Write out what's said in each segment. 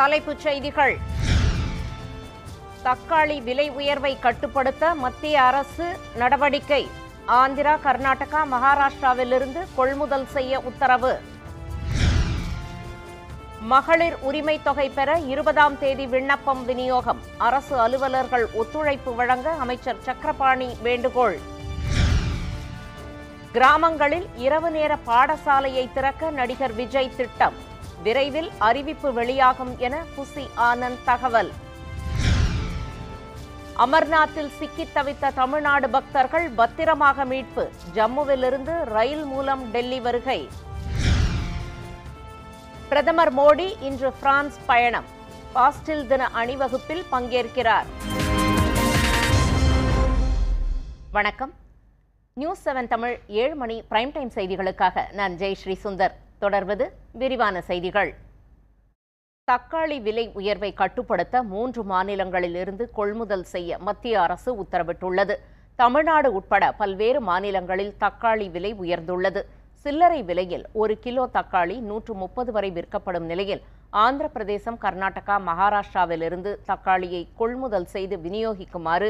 தலைப்புச் செய்திகள். தக்காளி விலை உயர்வை கட்டுப்படுத்த மத்திய அரசு நடவடிக்கை. ஆந்திரா கர்நாடகா மகாராஷ்டிராவிலிருந்து கொள்முதல் செய்ய உத்தரவு. மகளிர் உரிமை தொகை பெற இருபதாம் தேதி விண்ணப்பம் விநியோகம். அரசு அலுவலர்கள் ஒத்துழைப்பு வழங்க அமைச்சர் சக்கரபாணி வேண்டுகோள். கிராமங்களில் இரவு நேர பாடசாலையை திறக்க நடிகர் விஜய் திட்டம். விரைவில் அறிவிப்பு வெளியாகும் என புசி ஆனந்த் தகவல். அமர்நாத்தில் சிக்கித் தவித்த தமிழ்நாடு பக்தர்கள் பத்திரமாக மீட்பு ஜம்முவிலிருந்து ரயில் மூலம் டெல்லி வருகை. பிரதமர் மோடி இன்று பிரான்ஸ் பயணம். பாஸ்டில் தின அணிவகுப்பில் பங்கேற்கிறார். வணக்கம். நியூஸ் செவன் தமிழ் ஏழு மணி பிரைம் டைம் செய்திகளுக்காக நான் ஜெயஸ்ரீ சுந்தர். தொடர்வது விரிவான செய்திகள். தக்காளி விலை உயர்வை கட்டுப்படுத்த மூன்று மாநிலங்களிலிருந்து கொள்முதல் செய்ய மத்திய அரசு உத்தரவிட்டுள்ளது. தமிழ்நாடு உட்பட பல்வேறு மாநிலங்களில் தக்காளி விலை உயர்ந்துள்ளது. சில்லறை விலையில் ஒரு கிலோ தக்காளி நூற்று முப்பது வரை விற்கப்படும் நிலையில் ஆந்திர பிரதேசம் கர்நாடகா மகாராஷ்டிராவிலிருந்து தக்காளியை கொள்முதல் செய்து விநியோகிக்குமாறு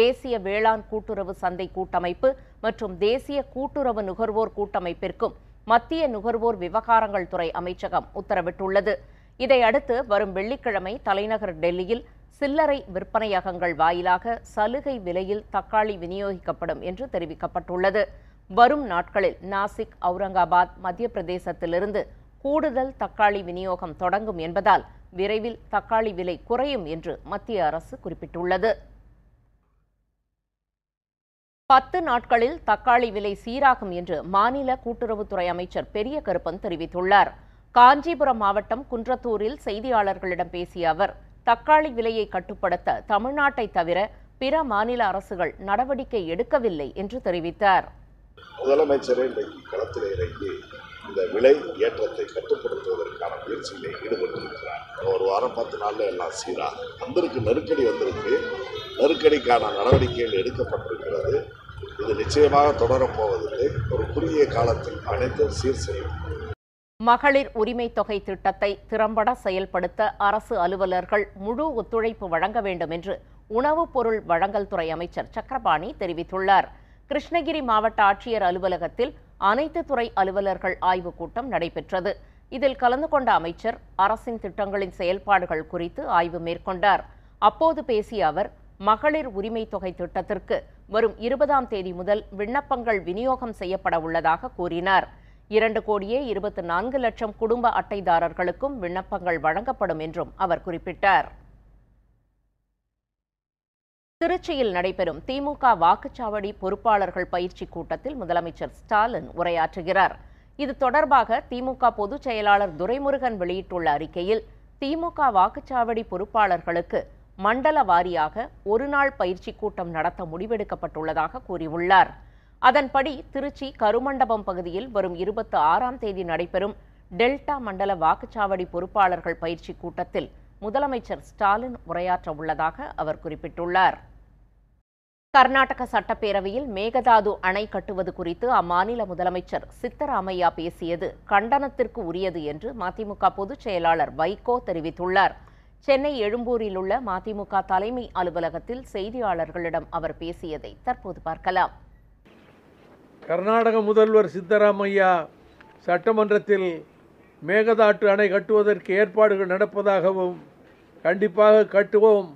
தேசிய வேளாண் கூட்டுறவு சந்தை கூட்டமைப்பு மற்றும் தேசிய கூட்டுறவு நுகர்வோர் கூட்டமைப்பிற்கும் மத்திய நுகர்வோர் விவகாரங்கள் துறை அமைச்சகம் உத்தரவிட்டுள்ளது. இதையடுத்து வரும் வெள்ளிக்கிழமை தலைநகர் டெல்லியில் சில்லறை விற்பனையகங்கள் வாயிலாக சலுகை விலையில் தக்காளி விநியோகிக்கப்படும் என்று தெரிவிக்கப்பட்டுள்ளது. வரும் நாட்களில் நாசிக் அவுரங்காபாத் மத்திய பிரதேசத்திலிருந்து கூடுதல் தக்காளி விநியோகம் தொடங்கும் என்பதால் விரைவில் தக்காளி விலை குறையும் என்று மத்திய அரசு குறிப்பிட்டுள்ளது. பத்து நாட்களில் தக்காளி விலை சீராகும் என்று மாநில கூட்டுறவுத்துறை அமைச்சர் பெரிய கருப்பன் தெரிவித்துள்ளார். காஞ்சிபுரம் மாவட்டம் குன்றத்தூரில் செய்தியாளர்களிடம் பேசிய அவர் தக்காளி விலையை கட்டுப்படுத்த தமிழ்நாட்டை தவிர பிற மாநில அரசுகள் நடவடிக்கை எடுக்கவில்லை என்று தெரிவித்தார். முதலமைச்சரே இன்றைக்கு களத்தில் இறங்கி இந்த விலை ஏற்றத்தை கட்டுப்படுத்துவதற்கான முயற்சியிலே ஈடுபட்டிருக்கிறார். ஒரு வாரம் பத்து நாளில் எல்லாம் சீராக வந்திருக்கு நெருக்கடி வந்திருக்கு. நெருக்கடிக்கான நடவடிக்கைகள் எடுக்கப்பட்டிருக்கிறது. இது நிச்சயமாக தொடரப்போவதில்லை ஒரு குறுகிய காலத்தில் அனைத்தும் சீர் செய்யும். மகளிர் உரிமை தொகை திட்டத்தை திறம்பட செயல்படுத்த அரசு அலுவலர்கள் முழு ஒத்துழைப்பு வழங்க வேண்டும் என்று உணவுப் பொருள் வழங்கல் துறை அமைச்சர் சக்கரபாணி தெரிவித்துள்ளார். கிருஷ்ணகிரி மாவட்ட ஆட்சியர் அலுவலகத்தில் அனைத்து துறை அலுவலர்கள் ஆய்வுக் கூட்டம் நடைபெற்றது. இதில் கலந்து கொண்ட அமைச்சர் அரசின் திட்டங்களின் செயல்பாடுகள் குறித்து ஆய்வு மேற்கொண்டார். அப்போது பேசிய அவர் மகளிர் உரிமை தொகை திட்டத்திற்கு வரும் இருபதாம் தேதி முதல் விண்ணப்பங்கள் விநியோகம் செய்யப்பட உள்ளதாக கூறினார். இரண்டு கோடியே இருபத்தி நான்கு லட்சம் குடும்ப அட்டைதாரர்களுக்கும் விண்ணப்பங்கள் வழங்கப்படும் என்றும் அவர் குறிப்பிட்டார். திருச்சியில் நடைபெறும் திமுக வாக்குச்சாவடி பொறுப்பாளர்கள் பயிற்சி கூட்டத்தில் முதலமைச்சர் ஸ்டாலின் உரையாற்றுகிறார். இது தொடர்பாக திமுக பொதுச் செயலாளர் துரைமுருகன் வெளியிட்டுள்ள அறிக்கையில் திமுக வாக்குச்சாவடி பொறுப்பாளர்களுக்கு மண்டல வாரியாக ஒருநாள் பயிற்சி கூட்டம் நடத்த முடிவெடுக்கப்பட்டுள்ளதாக கூறியுள்ளார். அதன்படி திருச்சி கருமண்டபம் பகுதியில் வரும் இருபத்தி ஆறாம் தேதி நடைபெறும் டெல்டா மண்டல வாக்குச்சாவடி பொறுப்பாளர்கள் பயிற்சி கூட்டத்தில் முதலமைச்சர் ஸ்டாலின் உரையாற்ற உள்ளதாக அவர் குறிப்பிட்டுள்ளார். கர்நாடக சட்டப்பேரவையில் மேகதாது அணை கட்டுவது குறித்து அம்மாநில முதலமைச்சர் சித்தராமையா பேசியது கண்டனத்திற்கு உரியது என்று மதிமுக பொதுச் செயலாளர் வைகோ தெரிவித்துள்ளார். சென்னை எழும்பூரில் உள்ள மதிமுக தலைமை அலுவலகத்தில் செய்தியாளர்களிடம் அவர் பேசியதை தற்போது பார்க்கலாம். கர்நாடக முதல்வர் சித்தராமையா சட்டமன்றத்தில் மேகதாட்டு அணை கட்டுவதற்கு ஏற்பாடுகள் நடப்பதாகவும் கண்டிப்பாக கட்டுவோம்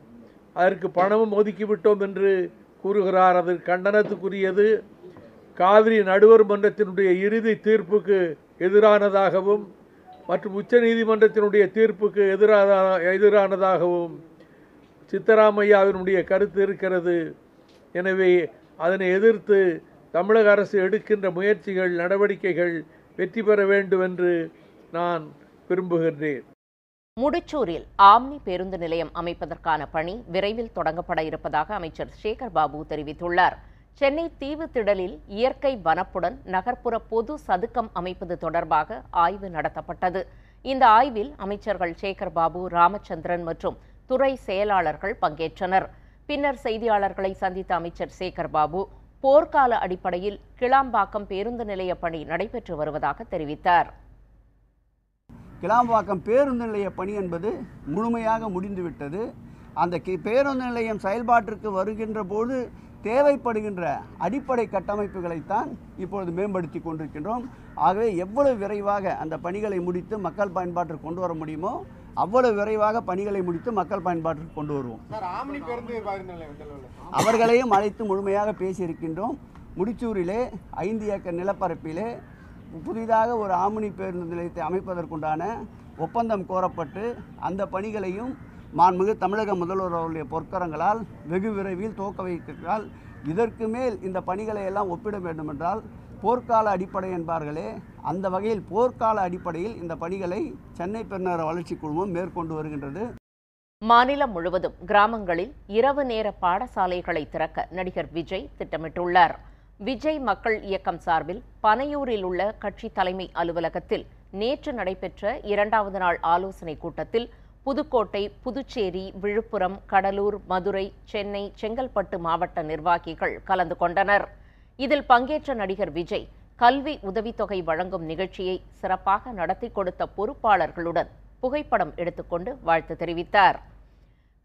அதற்கு பணமும் ஒதுக்கிவிட்டோம் என்று கூறுகிறார். அது கண்டனத்துக்குரியது. காவிரி நடுவர் மன்றத்தினுடைய இறுதி தீர்ப்புக்கு எதிரானதாகவும் மற்றும் உச்ச நீதிமன்றத்தினுடைய தீர்ப்புக்கு எதிராக எதிரானதாகவும் சித்தராமையாவினுடைய கருத்து இருக்கிறது. எனவே அதனை எதிர்த்து தமிழக அரசு எடுக்கின்ற முயற்சிகள் நடவடிக்கைகள் வெற்றி பெற வேண்டும் என்று நான் விரும்புகின்றேன். முடிச்சூரில் ஆம்னி பேருந்து நிலையம் அமைப்பதற்கான பணி விரைவில் தொடங்கப்பட இருப்பதாக அமைச்சர் சேகர் பாபு தெரிவித்துள்ளார். சென்னை தீவுத்திடலில் இயற்கை வனப்புடன் நகர்ப்புற பொது சதுக்கம் அமைப்பது தொடர்பாக ஆய்வு நடத்தப்பட்டது. இந்த ஆய்வில் அமைச்சர்கள் சேகர் பாபு ராமச்சந்திரன் மற்றும் துறை செயலாளர்கள் பங்கேற்றனர். பின்னர் செய்தியாளர்களை சந்தித்த அமைச்சர் சேகர் பாபு போர்க்கால அடிப்படையில் கிளாம்பாக்கம் பேருந்து நிலைய பணி நடைபெற்று வருவதாக தெரிவித்தார். கிளாம்பாக்கம் பேருந்து நிலைய பணி என்பது முழுமையாக முடிந்துவிட்டது. அந்த கி பேருந்து நிலையம் செயல்பாட்டிற்கு வருகின்ற போது தேவைப்படுகின்ற அடிப்படை கட்டமைப்புகளைத்தான் இப்பொழுது மேம்படுத்தி கொண்டிருக்கின்றோம். ஆகவே எவ்வளவு விரைவாக அந்த பணிகளை முடித்து மக்கள் பயன்பாட்டிற்கு கொண்டு வர முடியுமோ அவ்வளவு விரைவாக பணிகளை முடித்து மக்கள் பயன்பாட்டிற்கு கொண்டு வருவோம். அவர்களையும் அழைத்து முழுமையாக பேசியிருக்கின்றோம். முடிச்சூரிலே ஐந்து ஏக்கர் நிலப்பரப்பிலே புதிதாக ஒரு ஆம்னி பேருந்து நிலையத்தை அமைப்பதற்குண்டான ஒப்பந்தம் கோரப்பட்டு அந்த பணிகளையும் மாண்புமிகு தமிழக முதல்வர் அவருடைய பொற்கரங்களால் வெகு விரைவில் துவக்க வைக்கிறால் இதற்கு மேல் இந்த பணிகளை எல்லாம் ஒப்பிட வேண்டுமென்றால் போர்க்கால அடிப்படை என்பார்களே அந்த வகையில் போர்க்கால அடிப்படையில் இந்த பணிகளை சென்னை பெருநகர வளர்ச்சிக் குழுமம் மேற்கொண்டு வருகின்றது. மாநிலம் முழுவதும் கிராமங்களில் இரவு நேர பாடசாலைகளை திறக்க நடிகர் விஜய் திட்டமிட்டுள்ளார். விஜய் மக்கள் இயக்கம் சார்பில் பனையூரில் உள்ள கட்சி தலைமை அலுவலகத்தில் நேற்று நடைபெற்ற இரண்டாவது நாள் ஆலோசனைக் கூட்டத்தில் புதுக்கோட்டை புதுச்சேரி விழுப்புரம் கடலூர் மதுரை சென்னை செங்கல்பட்டு மாவட்ட நிர்வாகிகள் கலந்து கொண்டனர். இதில் பங்கேற்ற நடிகர் விஜய் கல்வி உதவித்தொகை வழங்கும் நிகழ்ச்சியை சிறப்பாக நடத்தி கொடுத்த பொறுப்பாளர்களுடன் புகைப்படம் எடுத்துக்கொண்டு வாழ்த்து தெரிவித்தார்.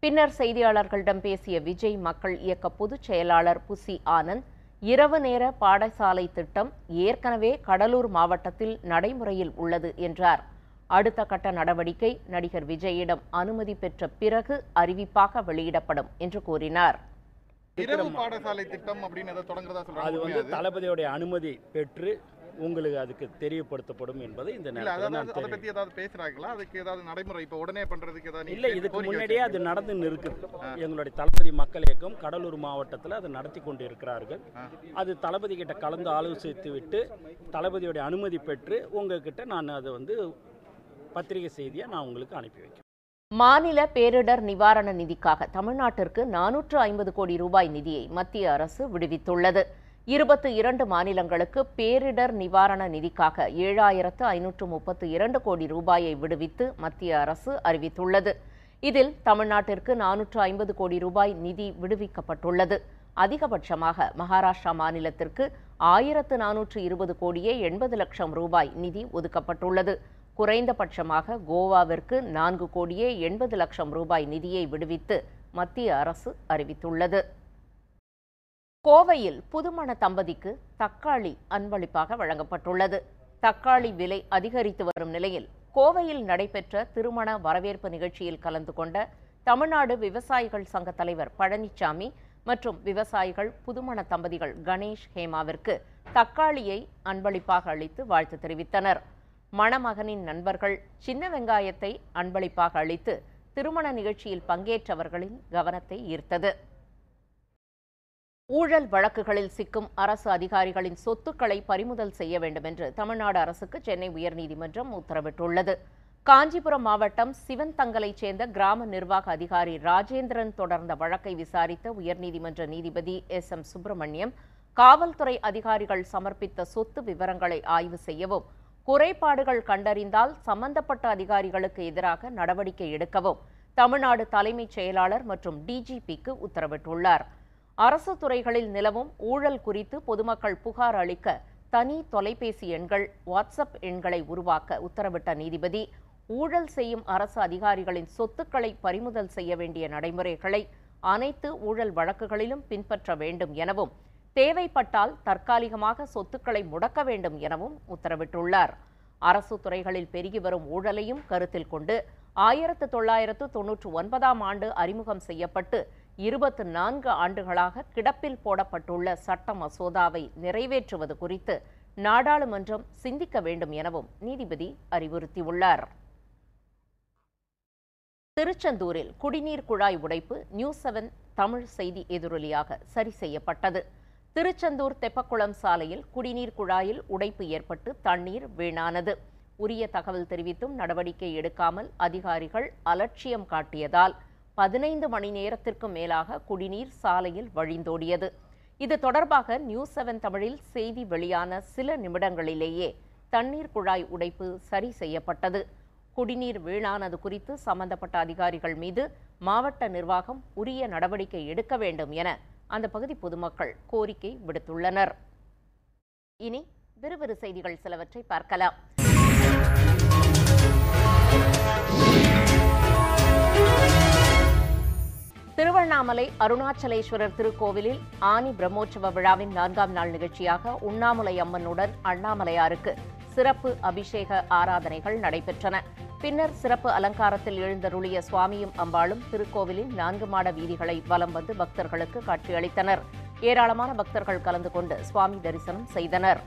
பின்னர் செய்தியாளர்களிடம் பேசிய விஜய் மக்கள் இயக்க பொதுச் செயலாளர் புசி ஆனந்த் இரவு நேர பாடசாலை திட்டம் ஏற்கனவே கடலூர் மாவட்டத்தில் நடைமுறையில் உள்ளது என்றார். அடுத்த கட்ட நடவடிக்கை நடிகர் விஜயிடம் அனுமதி பெற்ற பிறகு அறிவிப்பாக வெளியிடப்படும் என்று கூறினார். இரவு பாடசாலை திட்டம் அப்படின்னு தொடங்குறதா அது சொல்றாங்க வந்து அது? தளபதியோடைய அனுமதி பெற்று உங்களுக்கு அதுக்கு தெரியப்படுத்தப்படும் என்பதை இந்த இல்ல நேரத்தில் நான் அதை ஏதாவது பேசுறாங்களா? அதுக்கு ஏதாவது நடைமுறை இப்ப உடனே பண்றதுக்கு ஏதாவது இல்லை இதுக்கு முன்னாடியே அது? நடந்து இருக்குது எங்களுடைய தளபதி மக்கள் இயக்கம் கடலூர் மாவட்டத்தில் அதை நடத்தி கொண்டு இருக்கிறார்கள். அது தளபதி கிட்ட கலந்து ஆலோசித்து விட்டு தளபதியோடைய அனுமதி பெற்று உங்ககிட்ட நான் அதை வந்து பத்திரிகை செய்தியை நான் உங்களுக்கு அனுப்பி வைக்கிறேன். மாநில பேரிடர் நிவாரண நிதிக்காக தமிழ்நாட்டிற்கு நானூற்று ஐம்பது கோடி ரூபாய் நிதியை மத்திய அரசு விடுவித்துள்ளது. இருபத்து இரண்டு மாநிலங்களுக்கு பேரிடர் நிவாரண நிதிக்காக ஏழாயிரத்து ஐநூற்று முப்பத்து இரண்டு கோடி ரூபாயை விடுவித்து மத்திய அரசு அறிவித்துள்ளது. இதில் தமிழ்நாட்டிற்கு நானூற்று ஐம்பது கோடி ரூபாய் நிதி விடுவிக்கப்பட்டுள்ளது. அதிகபட்சமாக மகாராஷ்டிரா மாநிலத்திற்கு ஆயிரத்து நானூற்று இருபது கோடியே எண்பது லட்சம் ரூபாய் நிதி ஒதுக்கப்பட்டுள்ளது. குறைந்தபட்சமாக கோவாவிற்கு நான்கு கோடியே எண்பது லட்சம் ரூபாய் நிதியை விடுவித்து மத்திய அரசு அறிவித்துள்ளது. கோவையில் புதுமண தம்பதிக்கு தக்காளி அன்பளிப்பாக வழங்கப்பட்டுள்ளது. தக்காளி விலை அதிகரித்து வரும் நிலையில் கோவையில் நடைபெற்ற திருமண வரவேற்பு நிகழ்ச்சியில் கலந்து கொண்ட தமிழ்நாடு விவசாயிகள் சங்க தலைவர் பழனிசாமி மற்றும் விவசாயிகள் புதுமண தம்பதிகள் கணேஷ் ஹேமாவிற்கு தக்காளியை அன்பளிப்பாக அளித்து வாழ்த்து தெரிவித்தனர். மணமகனின் நண்பர்கள் சின்ன வெங்காயத்தை அன்பளிப்பாக அளித்து திருமண நிகழ்ச்சியில் பங்கேற்றவர்களின் கவனத்தை ஈர்த்தது. ஊழல் வழக்குகளில் சிக்கும் அரசு அதிகாரிகளின் சொத்துக்களை பறிமுதல் செய்ய வேண்டும் என்று தமிழ்நாடு அரசுக்கு சென்னை உயர்நீதிமன்றம் உத்தரவிட்டுள்ளது. காஞ்சிபுரம் மாவட்டம் சிவன் தங்கலைச் சேர்ந்த கிராம நிர்வாக அதிகாரி ராஜேந்திரன் தொடர்ந்த வழக்கை விசாரித்த உயர்நீதிமன்ற நீதிபதி எஸ். எம். சுப்பிரமணியம் காவல்துறை அதிகாரிகள் சமர்ப்பித்த சொத்து விவரங்களை ஆய்வு செய்யவும் குறைபாடுகள் கண்டறிந்தால் சம்பந்தப்பட்ட அதிகாரிகளுக்கு எதிராக நடவடிக்கை எடுக்கவும் தமிழ்நாடு தலைமைச் செயலாளர் மற்றும் டிஜிபிக்கு உத்தரவிட்டுள்ளார். அரசு துறைகளில் நிலவும் ஊழல் குறித்து பொதுமக்கள் புகார் அளிக்க தனி தொலைபேசி எண்கள் வாட்ஸ்அப் எண்களை உருவாக்க உத்தரவிட்ட நீதிபதி ஊழல் செய்யும் அரசு அதிகாரிகளின் சொத்துக்களை பறிமுதல் செய்ய வேண்டிய நடைமுறைகளை அனைத்து ஊழல் வழக்குகளிலும் பின்பற்ற வேண்டும் எனவும் தேவைப்பட்டால் தற்காலிகமாக சொத்துக்களை முடக்க வேண்டும் எனவும் உத்தரவிட்டுள்ளார். அரசு துறைகளில் பெருகி வரும் ஊழலையும் கருத்தில் கொண்டு ஆயிரத்து தொள்ளாயிரத்து தொன்னூற்று ஒன்பதாம் ஆண்டு அறிமுகம் செய்யப்பட்டு இருபத்து நான்கு ஆண்டுகளாக கிடப்பில் போடப்பட்டுள்ள சட்ட மசோதாவை நிறைவேற்றுவது குறித்து நாடாளுமன்றம் சிந்திக்க வேண்டும் எனவும் நீதிபதி அறிவுறுத்தியுள்ளார். திருச்செந்தூரில் குடிநீர் குழாய் உடைப்பு நியூஸ் செவன் தமிழ் செய்தி எதிரொலியாக சரி செய்யப்பட்டது. திருச்செந்தூர் தெப்பக்குளம் சாலையில் குடிநீர் குழாயில் உடைப்பு ஏற்பட்டு தண்ணீர் வீணானது. உரிய தகவல் தெரிவித்தும் நடவடிக்கை எடுக்காமல் அதிகாரிகள் அலட்சியம் காட்டியதால் பதினைந்து மணி நேரத்திற்கும் மேலாக குடிநீர் சாலையில் வழிந்தோடியது. இது தொடர்பாக நியூஸ் செவன் தமிழில் செய்தி வெளியான சில நிமிடங்களிலேயே தண்ணீர் குழாய் உடைப்பு சரி செய்யப்பட்டது. குடிநீர் வீணானது குறித்து சம்பந்தப்பட்ட அதிகாரிகள் மீது மாவட்ட நிர்வாகம் உரிய நடவடிக்கை எடுக்க வேண்டும் என அந்த பகுதி பொதுமக்கள் கோரிக்கை விடுத்துள்ளனர். இனி விறுவிறு செய்திகள் சிலவற்றை பார்க்கலாம். திருவண்ணாமலை அருணாச்சலேஸ்வரர் திருக்கோவிலில் ஆனி பிரம்மோற்சவ விழாவின் நான்காம் நாள் நிகழ்ச்சியாக உண்ணாமுலை அம்மனுடன் அண்ணாமலையாருக்கு சிறப்பு அபிஷேக ஆராதனைகள் நடைபெற்றன. பின்னர் சிறப்பு அலங்காரத்தில் எழுந்தருளிய சுவாமியும் அம்பாளும் திருக்கோவிலின் நான்கு மாட வீதிகளை வலம் வந்து பக்தர்களுக்கு காட்சியளித்தனர். ஏராளமான பக்தர்கள் கலந்து கொண்டு சுவாமி தரிசனம் செய்தனர்.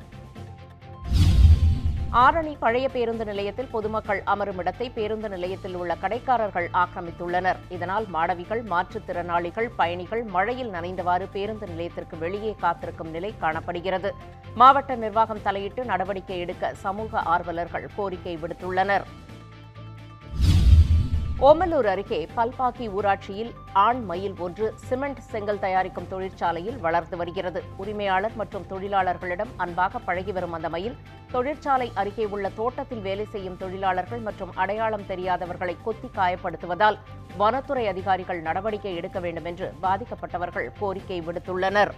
ஆரணி பழைய பேருந்து நிலையத்தில் பொதுமக்கள் அமரும் இடத்தை பேருந்து நிலையத்தில் உள்ள கடைக்காரர்கள் ஆக்கிரமித்துள்ளனர். இதனால் மாணவிகள் மாற்றுத்திறனாளிகள் பயணிகள் மழையில் நனைந்தவாறு பேருந்து நிலையத்திற்கு வெளியே காத்திருக்கும் நிலை காணப்படுகிறது. மாவட்ட நிர்வாகம் தலையிட்டு நடவடிக்கை எடுக்க சமூக ஆர்வலர்கள் கோரிக்கை விடுத்துள்ளனர். ஓமலூர் அருகே பல்பாக்கி ஊராட்சியில் ஆண் மயில் ஒன்று சிமெண்ட் செங்கல் தயாரிக்கும் தொழிற்சாலையில் வளர்ந்து வருகிறது. உரிமையாளர் மற்றும் தொழிலாளர்களிடம் அன்பாக பழகி வரும் அந்த மயில் தொழிற்சாலை அருகே உள்ள தோட்டத்தில் வேலை செய்யும் தொழிலாளர்கள் மற்றும் அடையாளம் தெரியாதவர்களை கொத்தி காயப்படுத்துவதால் வனத்துறை அதிகாரிகள் நடவடிக்கை எடுக்க வேண்டும் என்று பாதிக்கப்பட்டவர்கள் கோரிக்கை விடுத்துள்ளனர்.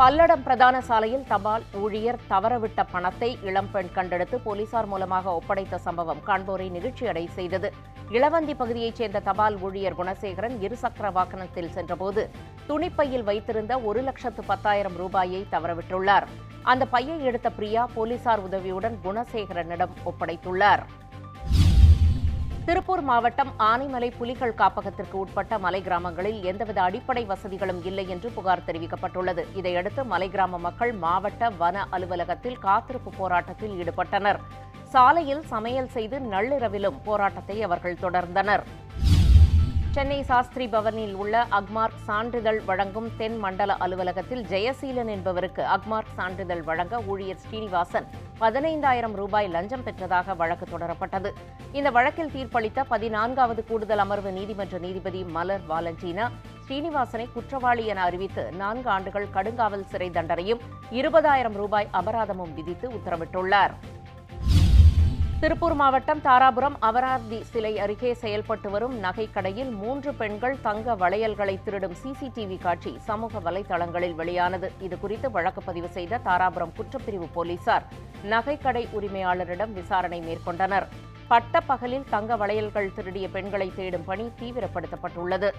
பல்லடம் பிரதான சாலையில் தபால் ஊழியர் தவறவிட்ட பணத்தை இளம்பெண் கண்டெடுத்து போலீசார் மூலமாக ஒப்படைத்த சம்பவம் காண்போரை நிகழ்ச்சியடை செய்தது. இளவந்தி பகுதியைச் சேர்ந்த தபால் ஊழியர் குணசேகரன் இருசக்கர வாகனத்தில் சென்றபோது துணிப்பையில் வைத்திருந்த ஒரு லட்சத்து பத்தாயிரம் ரூபாயை தவறவிட்டுள்ளார். அந்த பையை எடுத்த பிரியா போலீசார் உதவியுடன் குணசேகரனிடம் ஒப்படைத்துள்ளார். திருப்பூர் மாவட்டம் ஆனைமலை புலிகள் காப்பகத்திற்கு உட்பட்ட மலை கிராமங்களில் எந்தவித அடிப்படை வசதிகளும் இல்லை என்று புகார் தெரிவிக்கப்பட்டுள்ளது. இதையடுத்து மலை கிராம மக்கள் மாவட்ட வன அலுவலகத்தில் காத்திருப்பு போராட்டத்தில் ஈடுபட்டனர். சாலையில் சமையல் செய்து நள்ளிரவிலும் போராட்டத்தை அவர்கள் தொடர்ந்தனர். சென்னை சாஸ்திரி பவனில் உள்ள அக்மார்க் சான்றிதழ் வழங்கும் தென் மண்டல அலுவலகத்தில் ஜெயசீலன் என்பவருக்கு அக்மார்க் சான்றிதழ் வழங்க ஊழியர் ஸ்ரீனிவாசன் பதினைந்தாயிரம் ரூபாய் லஞ்சம் பெற்றதாக வழக்கு தொடரப்பட்டது. இந்த வழக்கில் தீர்ப்பளித்த பதினான்காவது கூடுதல் அமர்வு நீதிமன்ற நீதிபதி மலர் வாலண்டீனா ஸ்ரீனிவாசனை குற்றவாளி என அறிவித்து நான்கு ஆண்டுகள் கடுங்காவல் சிறை தண்டனையும் இருபதாயிரம் ரூபாய் அபராதமும் விதித்து உத்தரவிட்டுள்ளார். திருப்பூர் மாவட்டம் தாராபுரம் அபராதி சிலை அருகே செயல்பட்டு வரும் நகைக்கடையில் மூன்று பெண்கள் தங்க வளையல்களை திருடும் சிசிடிவி காட்சி சமூக வலைதளங்களில் வெளியானது. இதுகுறித்து வழக்கு பதிவு செய்த தாராபுரம் குற்றப்பிரிவு போலீசார் நகைக்கடை உரிமையாளரிடம் விசாரணை மேற்கொண்டனர். பட்டப்பகலில் தங்க வளையல்கள் திருடிய பெண்களை தேடும் பணி தீவிரப்படுத்தப்பட்டுள்ளது.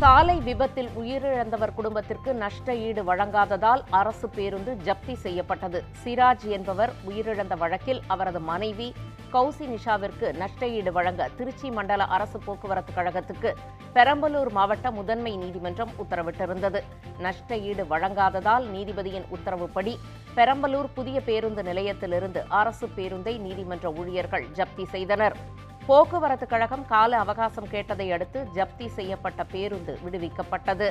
சாலை விபத்தில் உயிரிழந்தவர் குடும்பத்திற்கு நஷ்ட ஈடு வழங்காததால் அரசு பேருந்து ஜப்தி செய்யப்பட்டது. சிராஜ் என்பவர் உயிரிழந்த வழக்கில் அவரது மனைவி கௌசி நிஷாவிற்கு நஷ்ட ஈடு வழங்க திருச்சி மண்டல அரசு போக்குவரத்து கழகத்துக்கு பெரம்பலூர் மாவட்ட முதன்மை நீதிமன்றம் உத்தரவிட்டிருந்தது. நஷ்ட ஈடு வழங்காததால் நீதிபதியின் உத்தரவுப்படி பெரம்பலூர் புதிய பேருந்து நிலையத்திலிருந்து அரசு பேருந்தை நீதிமன்ற ஊழியர்கள் ஜப்தி செய்தனர். போக்குவரத்து கழகம் கால அவகாசம் கேட்டதை அடுத்து ஜப்தி செய்யப்பட்ட பேருந்து விடுவிக்கப்பட்டது.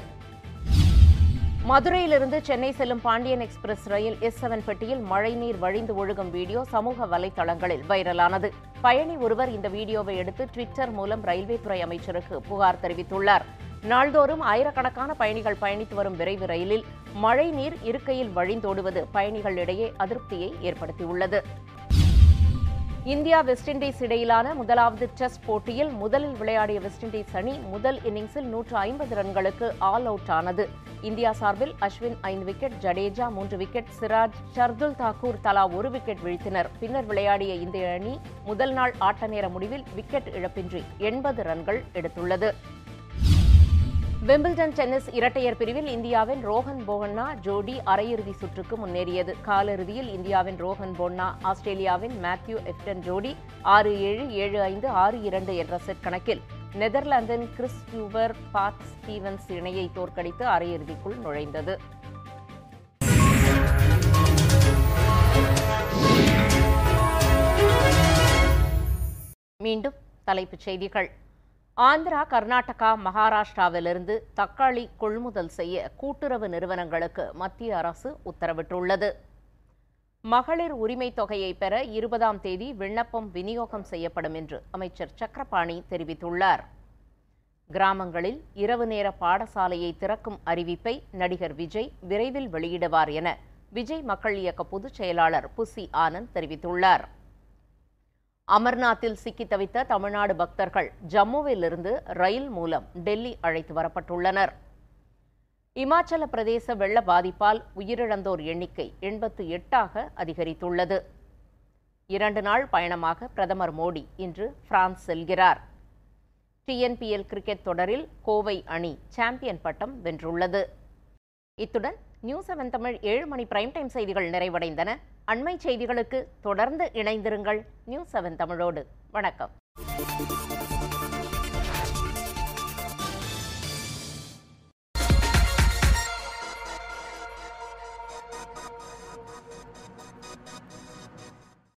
மதுரையிலிருந்து சென்னை செல்லும் பாண்டியன் எக்ஸ்பிரஸ் ரயில் எஸ் செவன் பெட்டியில் மழைநீர் வழிந்து ஒழுகும் வீடியோ சமூக வலைதளங்களில் வைரலானது. பயணி ஒருவர் இந்த வீடியோவை எடுத்து ட்விட்டர் மூலம் ரயில்வே துறை அமைச்சருக்கு புகார் தெரிவித்துள்ளார். நாள்தோறும் ஆயிரக்கணக்கான பயணிகள் பயணித்து வரும் விரைவு ரயிலில் மழைநீர் இருக்கையில் வழிந்தோடுவது பயணிகளிடையே அதிருப்தியை ஏற்படுத்தியுள்ளது. இந்தியா வெஸ்ட் இண்டீஸ் இடையிலான முதலாவது டெஸ்ட் போட்டியில் முதலில் விளையாடிய வெஸ்ட் இண்டீஸ் அணி முதல் இன்னிங்ஸில் நூற்று ஐம்பது ரன்களுக்கு ஆல் அவுட் ஆனது. இந்தியா சார்பில் அஸ்வின் ஐந்து விக்கெட் ஜடேஜா மூன்று விக்கெட் சிராஜ் ஷர்துல் தாக்கூர் தலா ஒரு விக்கெட் வீழ்த்தினர். பின்னர் விளையாடிய இந்திய அணி முதல் நாள் ஆட்ட நேர முடிவில் விக்கெட் இழப்பின்றி எண்பது ரன்கள் எடுத்துள்ளது. விம்பிள்டன் டென்னிஸ் இரட்டையர் பிரிவில் இந்தியாவின் ரோஹன் போகண்ணா ஜோடி அரையிறுதி சுற்றுக்கு முன்னேறியது. காலிறுதியில் இந்தியாவின் ரோஹன் போன்னா ஆஸ்திரேலியாவின் மேத்யூ எஃப்டன் ஜோடி ஆறு ஏழு ஏழு ஐந்து ஆறு இரண்டு என்ற செட் கணக்கில். நெதர்லாந்தின் கிறிஸ் யூவர் பாத் ஸ்டீவன்ஸ் இணையை தோற்கடித்து அரையிறுதிக்குள் நுழைந்தது. மீண்டும் தலைப்புச் செய்திகள். ஆந்திரா கர்நாடகா மகாராஷ்டிராவிலிருந்து தக்காளி கொள்முதல் செய்ய கூட்டுறவு நிறுவனங்களுக்கு மத்திய அரசு உத்தரவிட்டுள்ளது. மகளிர் உரிமை தொகையை பெற இருபதாம் தேதி விண்ணப்பம் விநியோகம் செய்யப்படும் என்று அமைச்சர் சக்கரபாணி தெரிவித்துள்ளார். கிராமங்களில் இரவு நேர பாடசாலையை திறக்கும் அறிவிப்பை நடிகர் விஜய் விரைவில் வெளியிடுவார் என விஜய் மக்கள் இயக்க பொதுச் செயலாளர் புசி ஆனந்த் தெரிவித்துள்ளார். அமர்நாத்தில் சிக்கி தவித்த தமிழ்நாடு பக்தர்கள் ஜம்முவிலிருந்து ரயில் மூலம் டெல்லி அழைத்து வரப்பட்டுள்ளனர். இமாச்சல பிரதேச வெள்ள பாதிப்பால் உயிரிழந்தோர் எண்ணிக்கை எண்பத்து எட்டாக அதிகரித்துள்ளது. இரண்டு நாள் பயணமாக பிரதமர் மோடி இன்று பிரான்ஸ் செல்கிறார். டிஎன்பிஎல் கிரிக்கெட் தொடரில் கோவை அணி சாம்பியன் பட்டம் வென்றுள்ளது. இத்துடன் நியூஸ் செவன் தமிழ் ஏழு மணி பிரைம் டைம் செய்திகள் நிறைவடைந்தன. அண்மை செய்திகளுக்கு தொடர்ந்து இணைந்திருங்கள் நியூஸ் செவன் தமிழோடு. வணக்கம்.